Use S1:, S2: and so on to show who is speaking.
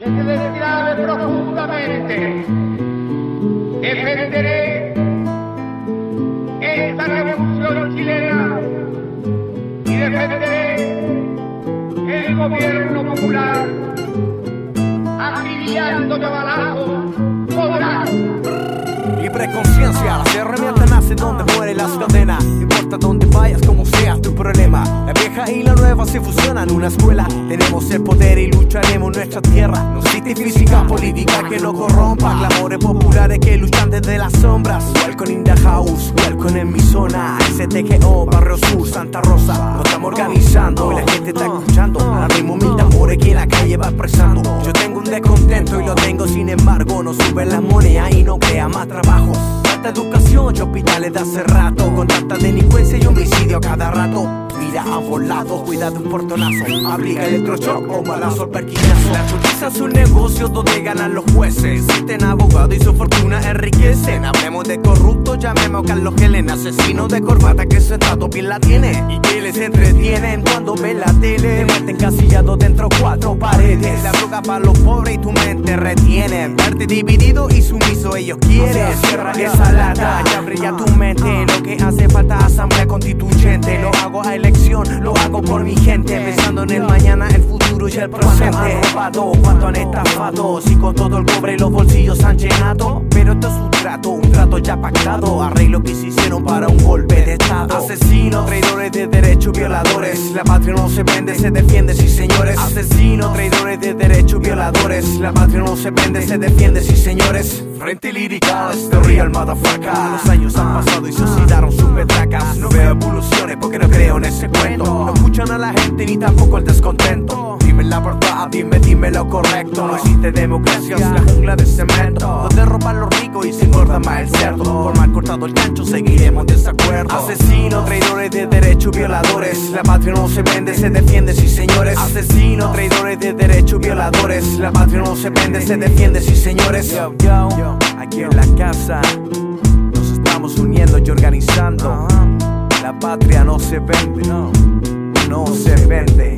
S1: que se desgrabe profundamente. Defenderé esta revolución chilena y defenderé el gobierno popular, acribillando de balazo podrá.
S2: Libre conciencia, las herramientas nacen donde mueren las cadenas. Importa dónde vayas, como sea y la nueva se fusionan en una escuela. Tenemos el poder y lucharemos nuestra tierra. No existe física política que no corrompa. Clamores populares que luchan desde las sombras. Welcome in the house, welcome en mi zona. STGO, Barrio Sur, Santa Rosa. Nos estamos organizando y la gente está escuchando. Al ritmo mil tambores que la calle va expresando. Yo tengo un descontento y lo tengo, sin embargo, no suben las monedas y no crea más trabajo. Falta educación y hospitales de hace rato. Con tanta delincuencia y homicidio a cada rato. Mira a volado, cuida de un portonazo. Aplica electroshock o balazo al perquinazo. La justicia es un negocio donde ganan los jueces. Existen abogados y su fortuna enriquecen. Hablemos de corruptos, llamemos a Carlos Helen, asesino de corbata que sentado bien la tiene. Y que les entretienen cuando ven la tele. Te meten casillado dentro cuatro paredes. Para los pobres y tu mente retienen. Verte dividido y sumiso ellos quieren. Cierra esa lata, ya brilla tu mente. Lo que hace falta asamblea constituyente. Lo hago a elección, lo hago por mi gente. Pensando en el mañana, el futuro y el presente. Han robado, cuánto han estafado. Si con todo el cobre los bolsillos han llenado. Pero esto es un trato, un trato ya pactado. Arreglo que se hicieron para un golpe de estado. Asesinos, traidores de derechos, violadores. La patria no se vende, se defiende, sí señores. Asesinos, La patria no se vende, se defiende, sí señores. Frente lírica, the real motherfucker. Los años han pasado y se oxidaron sus metracas. No veo evoluciones porque no creo en ese cuento. No escuchan a la gente ni tampoco el descontento. Dime la verdad, dime, dime lo correcto. No existe democracia, es la jungla de cemento. Donde roban los ricos y se engorda más el cerdo. Cortado el gancho, seguiremos desacuerdo. Asesinos, traidores de derechos, violadores. La patria no se vende, se defiende, sí señores. Asesinos, traidores de derechos, violadores. La patria no se vende, se defiende, sí señores. Yo, yo, aquí en la casa. Nos estamos uniendo y organizando. La patria no se vende, no, no se vende.